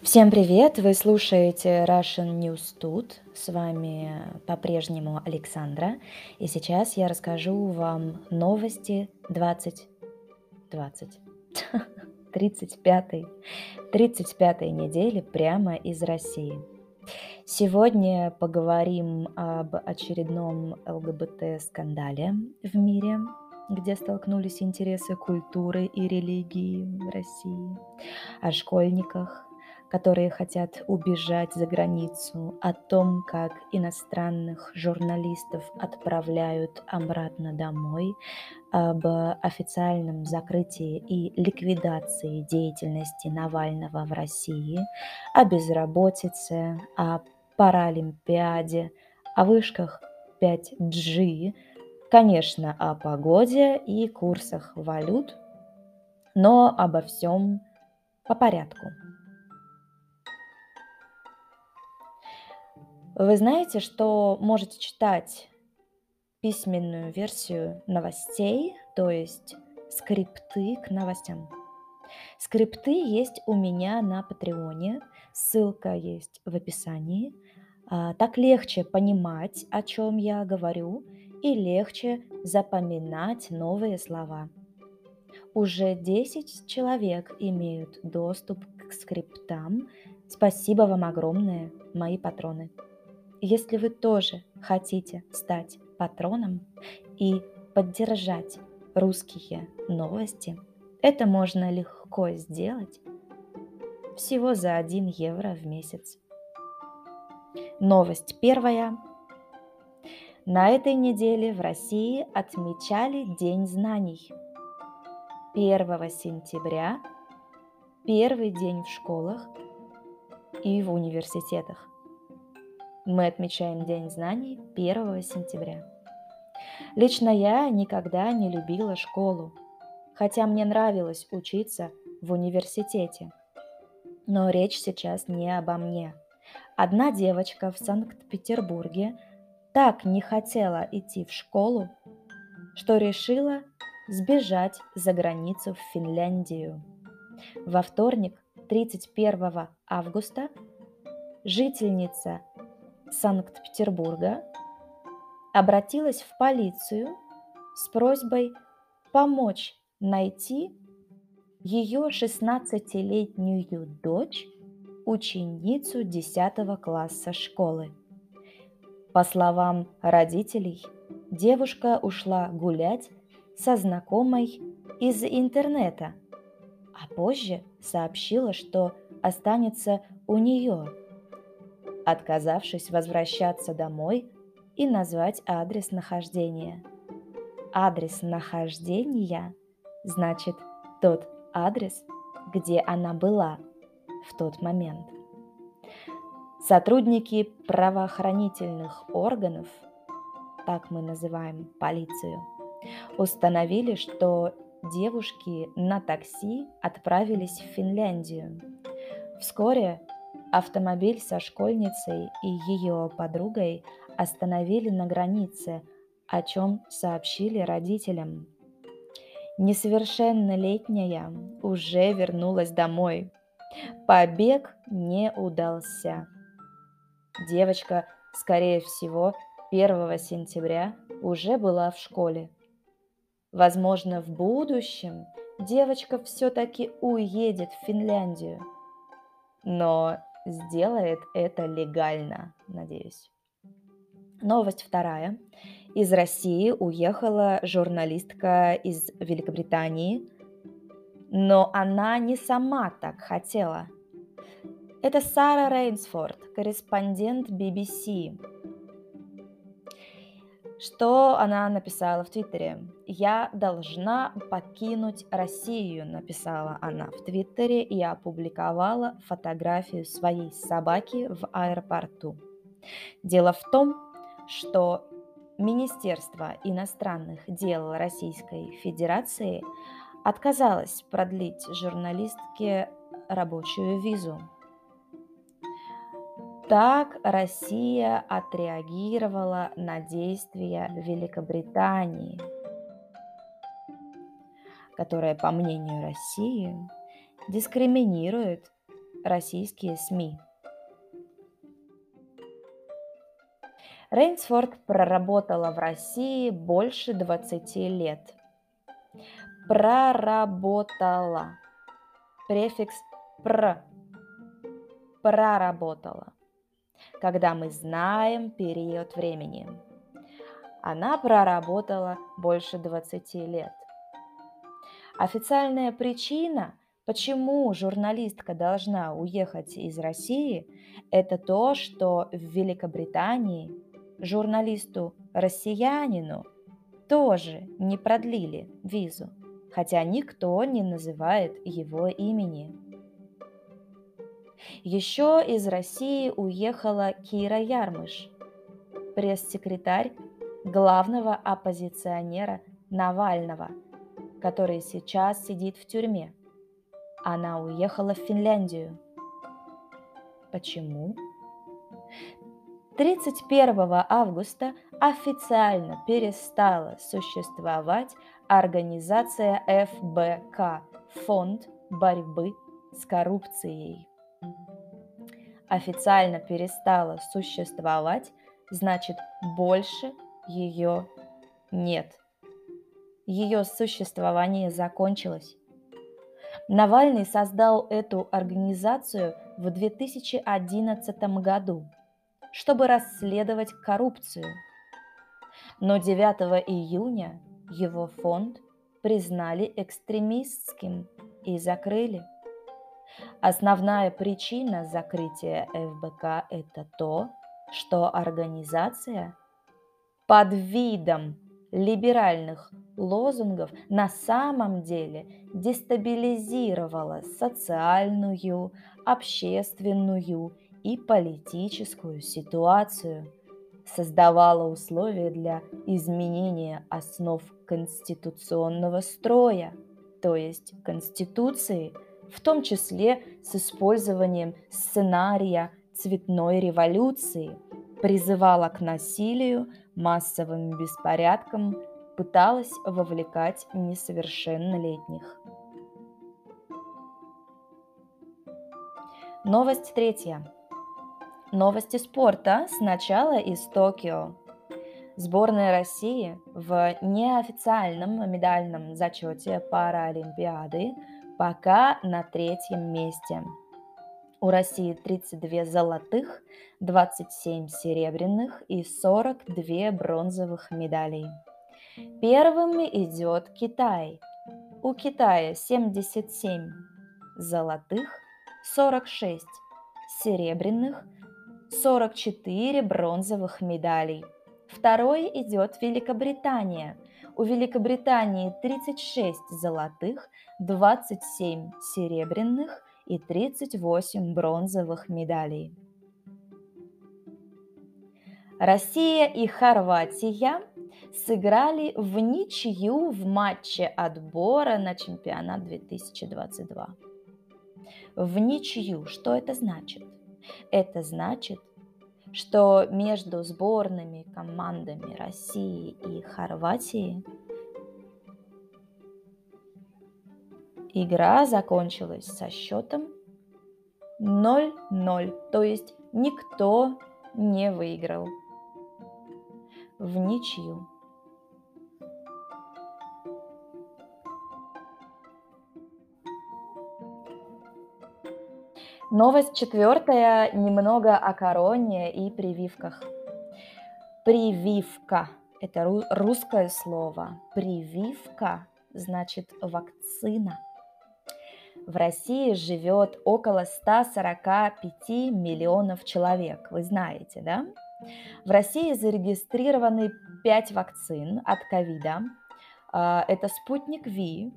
Всем привет! Вы слушаете Russian News Тут. С вами по-прежнему Александра. И сейчас я расскажу вам новости 2020. 35 35 недели прямо из России. Сегодня поговорим об очередном ЛГБТ-скандале в мире, где столкнулись интересы культуры и религии в России, о школьниках, которые хотят убежать за границу, о том, как иностранных журналистов отправляют обратно домой, об официальном закрытии и ликвидации деятельности Навального в России, о безработице, о Паралимпиаде, о вышках 5G, конечно, о погоде и курсах валют, но обо всем по порядку. Вы знаете, что можете читать письменную версию новостей, то есть скрипты к новостям. Скрипты есть у меня на Патреоне, ссылка есть в описании. А, так легче понимать, о чем я говорю, и легче запоминать новые слова. Уже 10 человек имеют доступ к скриптам. Спасибо вам огромное, мои патроны. Если вы тоже хотите стать патроном и поддержать русские новости, это можно легко сделать всего за 1 евро в месяц. Новость первая. На этой неделе в России отмечали День знаний. 1 сентября – первый день в школах и в университетах мы отмечаем День знаний 1 сентября. Лично я никогда не любила школу, хотя мне нравилось учиться в университете. Но речь сейчас не обо мне. Одна девочка в Санкт-Петербурге так не хотела идти в школу, что решила сбежать за границу в Финляндию. Во вторник, 31 августа, жительница Санкт-Петербурга обратилась в полицию с просьбой помочь найти ее 16-летнюю дочь, ученицу 10 класса школы. По словам родителей, девушка ушла гулять со знакомой из интернета, а позже сообщила, что останется у нее отказавшись возвращаться домой и назвать адрес нахождения. Адрес нахождения значит тот адрес, где она была в тот момент. Сотрудники правоохранительных органов, так мы называем полицию, установили, что девушки на такси отправились в Финляндию. Вскоре Автомобиль со школьницей и ее подругой остановили на границе, о чем сообщили родителям. Несовершеннолетняя уже вернулась домой. Побег не удался. Девочка, скорее всего, 1 сентября уже была в школе. Возможно, в будущем девочка все-таки уедет в Финляндию. Но сделает это легально, надеюсь. Новость вторая. Из России уехала журналистка из Великобритании, но она не сама так хотела. Это Сара Рейнсфорд, корреспондент BBC, что она написала в Твиттере? «Я должна покинуть Россию», написала она в Твиттере и опубликовала фотографию своей собаки в аэропорту. Дело в том, что Министерство иностранных дел Российской Федерации отказалось продлить журналистке рабочую визу так Россия отреагировала на действия Великобритании, которая, по мнению России, дискриминирует российские СМИ. Рейнсфорд проработала в России больше 20 лет. Проработала. Префикс пр. Проработала. Когда мы знаем период времени. Она проработала больше 20 лет. Официальная причина, почему журналистка должна уехать из России, это то, что в Великобритании журналисту-россиянину тоже не продлили визу, хотя никто не называет его имени. Еще из России уехала Кира Ярмыш, пресс-секретарь главного оппозиционера Навального, который сейчас сидит в тюрьме. Она уехала в Финляндию. Почему? 31 августа официально перестала существовать организация ФБК – Фонд борьбы с коррупцией. Официально перестала существовать, значит больше ее нет. Ее существование закончилось. Навальный создал эту организацию в 2011 году – чтобы расследовать коррупцию. Но 9 июня его фонд признали экстремистским и закрыли. Основная причина закрытия ФБК – это то, что организация под видом либеральных лозунгов на самом деле дестабилизировала социальную, общественную и политическую ситуацию, создавала условия для изменения основ конституционного строя, то есть Конституции, в том числе с использованием сценария цветной революции, призывала к насилию, массовым беспорядкам, пыталась вовлекать несовершеннолетних. Новость третья. Новости спорта сначала из Токио. Сборная России в неофициальном медальном зачете Паралимпиады пока на третьем месте. У России 32 золотых, 27 серебряных и 42 бронзовых медалей. Первым идет Китай. У Китая 77 золотых, 46 серебряных, 44 бронзовых медалей. Второй идет Великобритания. У Великобритании 36 золотых, 27 серебряных и 38 бронзовых медалей. Россия и Хорватия сыграли в ничью в матче отбора на чемпионат 2022. В ничью. Что это значит? Это значит, что между сборными командами России и Хорватии игра закончилась со счетом 0-0, то есть никто не выиграл в ничью. Новость четвертая, немного о короне и прививках. Прививка – это русское слово. Прививка значит вакцина. В России живет около 145 миллионов человек, вы знаете, да? В России зарегистрированы 5 вакцин от ковида. А, это спутник Ви,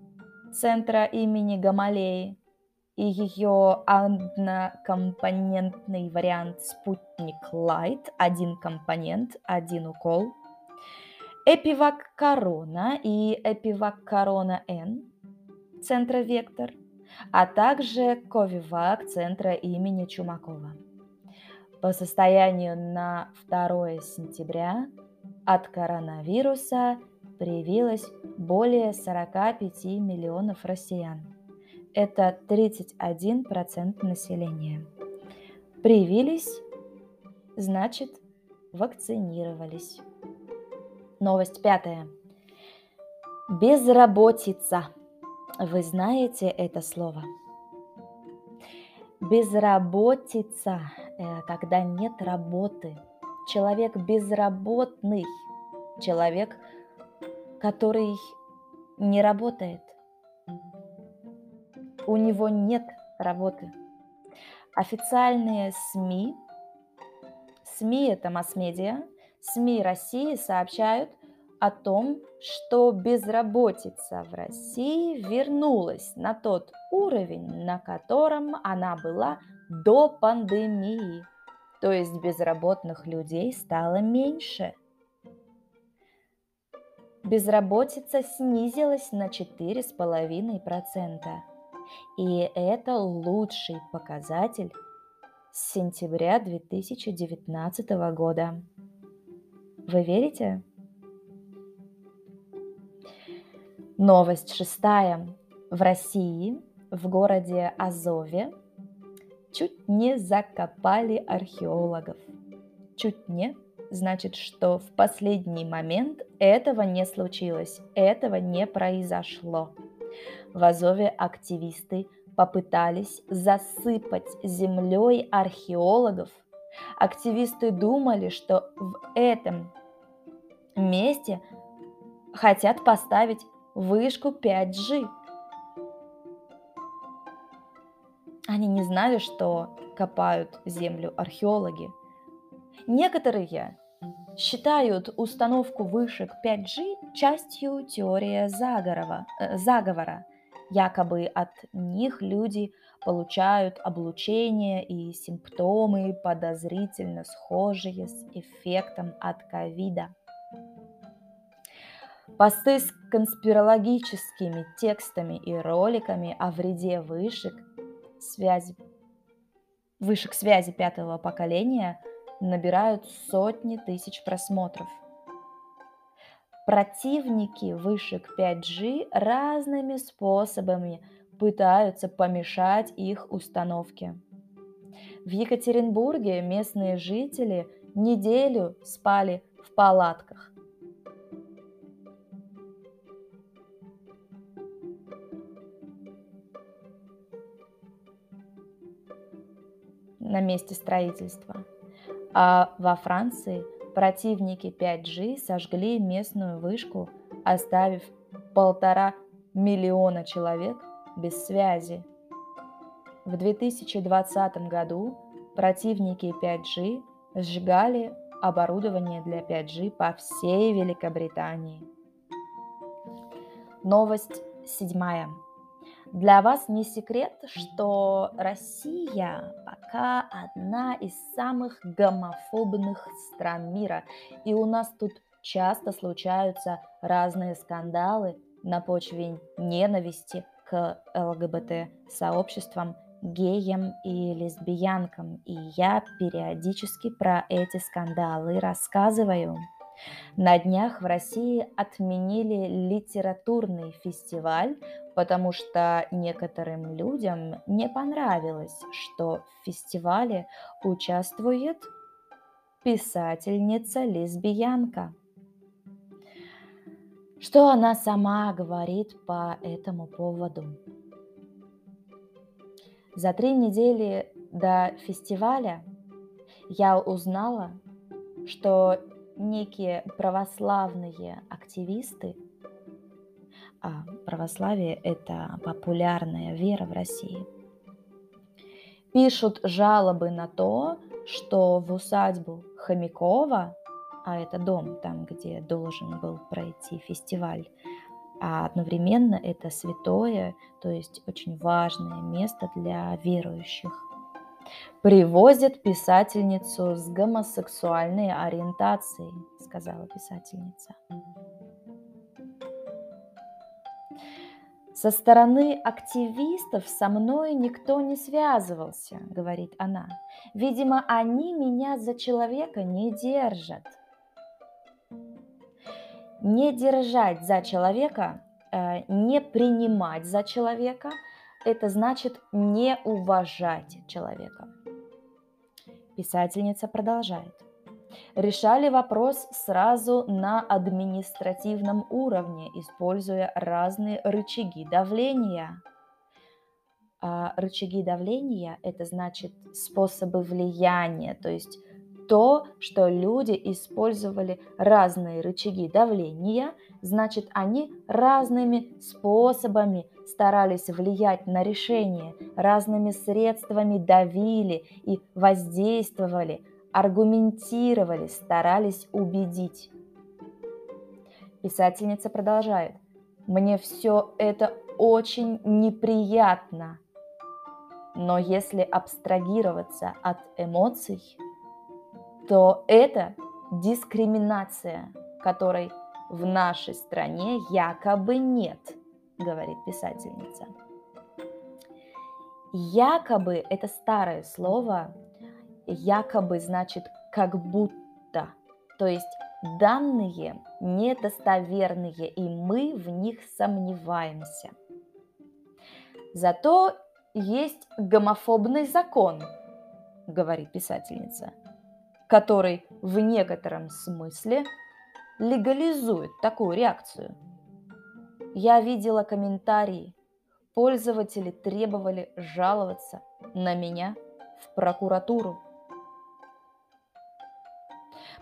центра имени Гамалеи, и ее однокомпонентный вариант Спутник Light, один компонент, один укол, Эпивак Корона и Эпивак Корона N, центра Вектор, а также Ковивак центра имени Чумакова. По состоянию на 2 сентября от коронавируса привилось более 45 миллионов россиян – это 31% населения. Привились, значит, вакцинировались. Новость пятая. Безработица. Вы знаете это слово? Безработица, э, когда нет работы. Человек безработный, человек, который не работает. У него нет работы. Официальные СМИ, СМИ это масс-медиа, СМИ России сообщают о том, что безработица в России вернулась на тот уровень, на котором она была до пандемии. То есть безработных людей стало меньше. Безработица снизилась на 4,5%. И это лучший показатель с сентября 2019 года. Вы верите? Новость шестая. В России, в городе Азове, чуть не закопали археологов. Чуть не значит, что в последний момент этого не случилось, этого не произошло. В Азове активисты попытались засыпать землей археологов. Активисты думали, что в этом месте хотят поставить вышку 5G. Они не знали, что копают землю археологи. Некоторые считают установку вышек 5G частью теории заговора, э, заговора. Якобы от них люди получают облучение и симптомы, подозрительно схожие с эффектом от ковида. Посты с конспирологическими текстами и роликами о вреде вышек связи, вышек связи пятого поколения набирают сотни тысяч просмотров. Противники вышек 5G разными способами пытаются помешать их установке. В Екатеринбурге местные жители неделю спали в палатках. на месте строительства. А во Франции противники 5G сожгли местную вышку, оставив полтора миллиона человек без связи. В 2020 году противники 5G сжигали оборудование для 5G по всей Великобритании. Новость седьмая. Для вас не секрет, что Россия пока одна из самых гомофобных стран мира. И у нас тут часто случаются разные скандалы на почве ненависти к ЛГБТ-сообществам, геям и лесбиянкам. И я периодически про эти скандалы рассказываю. На днях в России отменили литературный фестиваль, потому что некоторым людям не понравилось, что в фестивале участвует писательница-лесбиянка. Что она сама говорит по этому поводу? За три недели до фестиваля я узнала, что некие православные активисты, а православие – это популярная вера в России, пишут жалобы на то, что в усадьбу Хомякова, а это дом там, где должен был пройти фестиваль, а одновременно это святое, то есть очень важное место для верующих привозят писательницу с гомосексуальной ориентацией, сказала писательница. Со стороны активистов со мной никто не связывался, говорит она. Видимо, они меня за человека не держат. Не держать за человека, э, не принимать за человека – это значит не уважать человека. Писательница продолжает. Решали вопрос сразу на административном уровне, используя разные рычаги давления. А рычаги давления – это значит способы влияния, то есть то, что люди использовали разные рычаги давления, значит, они разными способами старались влиять на решение, разными средствами давили и воздействовали, аргументировали, старались убедить. Писательница продолжает. Мне все это очень неприятно. Но если абстрагироваться от эмоций, то это дискриминация, которой в нашей стране якобы нет, говорит писательница. Якобы это старое слово, якобы значит как будто, то есть данные недостоверные, и мы в них сомневаемся. Зато есть гомофобный закон, говорит писательница, который в некотором смысле легализует такую реакцию. Я видела комментарии. Пользователи требовали жаловаться на меня в прокуратуру.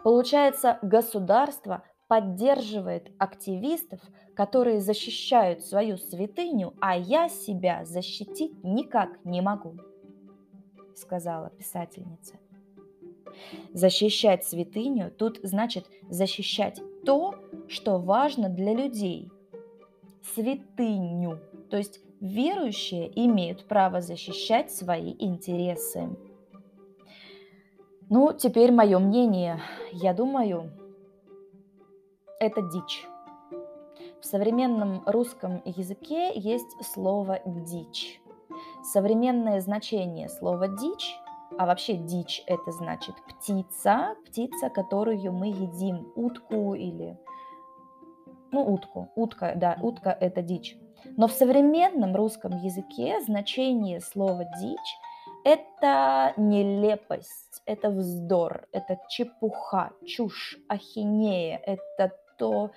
Получается, государство поддерживает активистов, которые защищают свою святыню, а я себя защитить никак не могу, сказала писательница. Защищать святыню тут значит защищать то, что важно для людей. Святыню, то есть верующие имеют право защищать свои интересы. Ну, теперь мое мнение. Я думаю, это дичь. В современном русском языке есть слово «дичь». Современное значение слова «дичь» А вообще дичь это значит птица, птица, которую мы едим, утку или... Ну, утку, утка, да, утка это дичь. Но в современном русском языке значение слова дичь это нелепость, это вздор, это чепуха, чушь, ахинея, это то,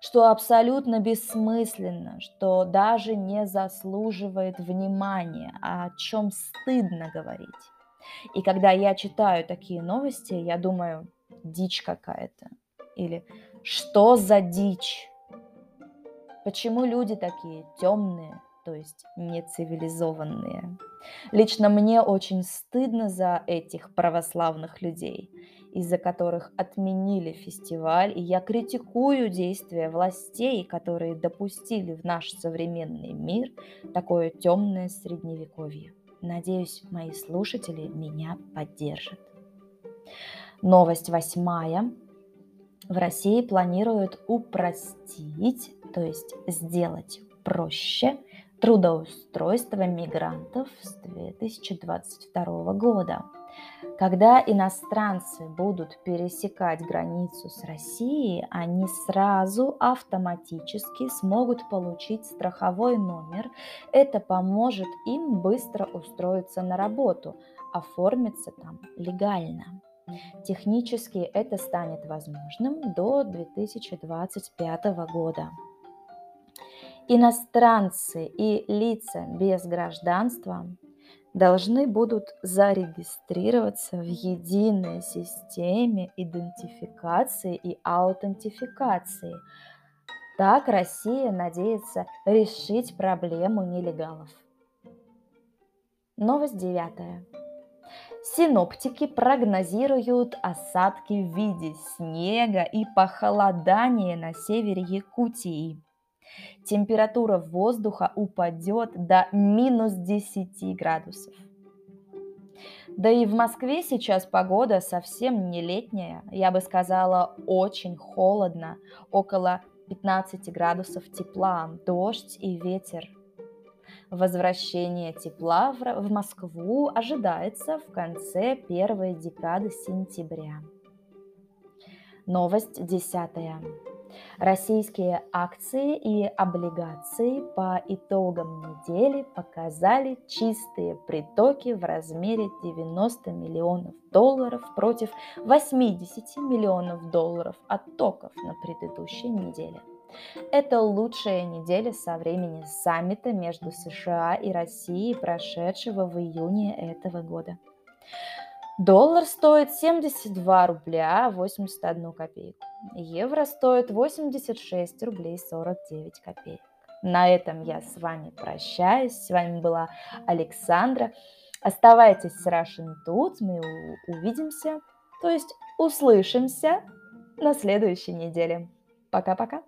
что абсолютно бессмысленно, что даже не заслуживает внимания, о чем стыдно говорить. И когда я читаю такие новости, я думаю, дичь какая-то. Или что за дичь? Почему люди такие темные, то есть нецивилизованные? Лично мне очень стыдно за этих православных людей, из-за которых отменили фестиваль, и я критикую действия властей, которые допустили в наш современный мир такое темное средневековье. Надеюсь, мои слушатели меня поддержат. Новость восьмая. В России планируют упростить, то есть сделать проще трудоустройство мигрантов с 2022 года. Когда иностранцы будут пересекать границу с Россией, они сразу автоматически смогут получить страховой номер. Это поможет им быстро устроиться на работу, оформиться там легально. Технически это станет возможным до 2025 года. Иностранцы и лица без гражданства должны будут зарегистрироваться в единой системе идентификации и аутентификации. Так Россия надеется решить проблему нелегалов. Новость девятая. Синоптики прогнозируют осадки в виде снега и похолодание на севере Якутии. Температура воздуха упадет до минус 10 градусов. Да и в Москве сейчас погода совсем не летняя, я бы сказала, очень холодно, около 15 градусов тепла, дождь и ветер. Возвращение тепла в Москву ожидается в конце первой декады сентября. Новость десятая. Российские акции и облигации по итогам недели показали чистые притоки в размере 90 миллионов долларов против 80 миллионов долларов оттоков на предыдущей неделе. Это лучшая неделя со времени саммита между США и Россией, прошедшего в июне этого года. Доллар стоит 72 рубля 81 копейку. Евро стоит 86 рублей 49 копеек. На этом я с вами прощаюсь. С вами была Александра. Оставайтесь с Russian тут. Мы увидимся, то есть услышимся на следующей неделе. Пока-пока.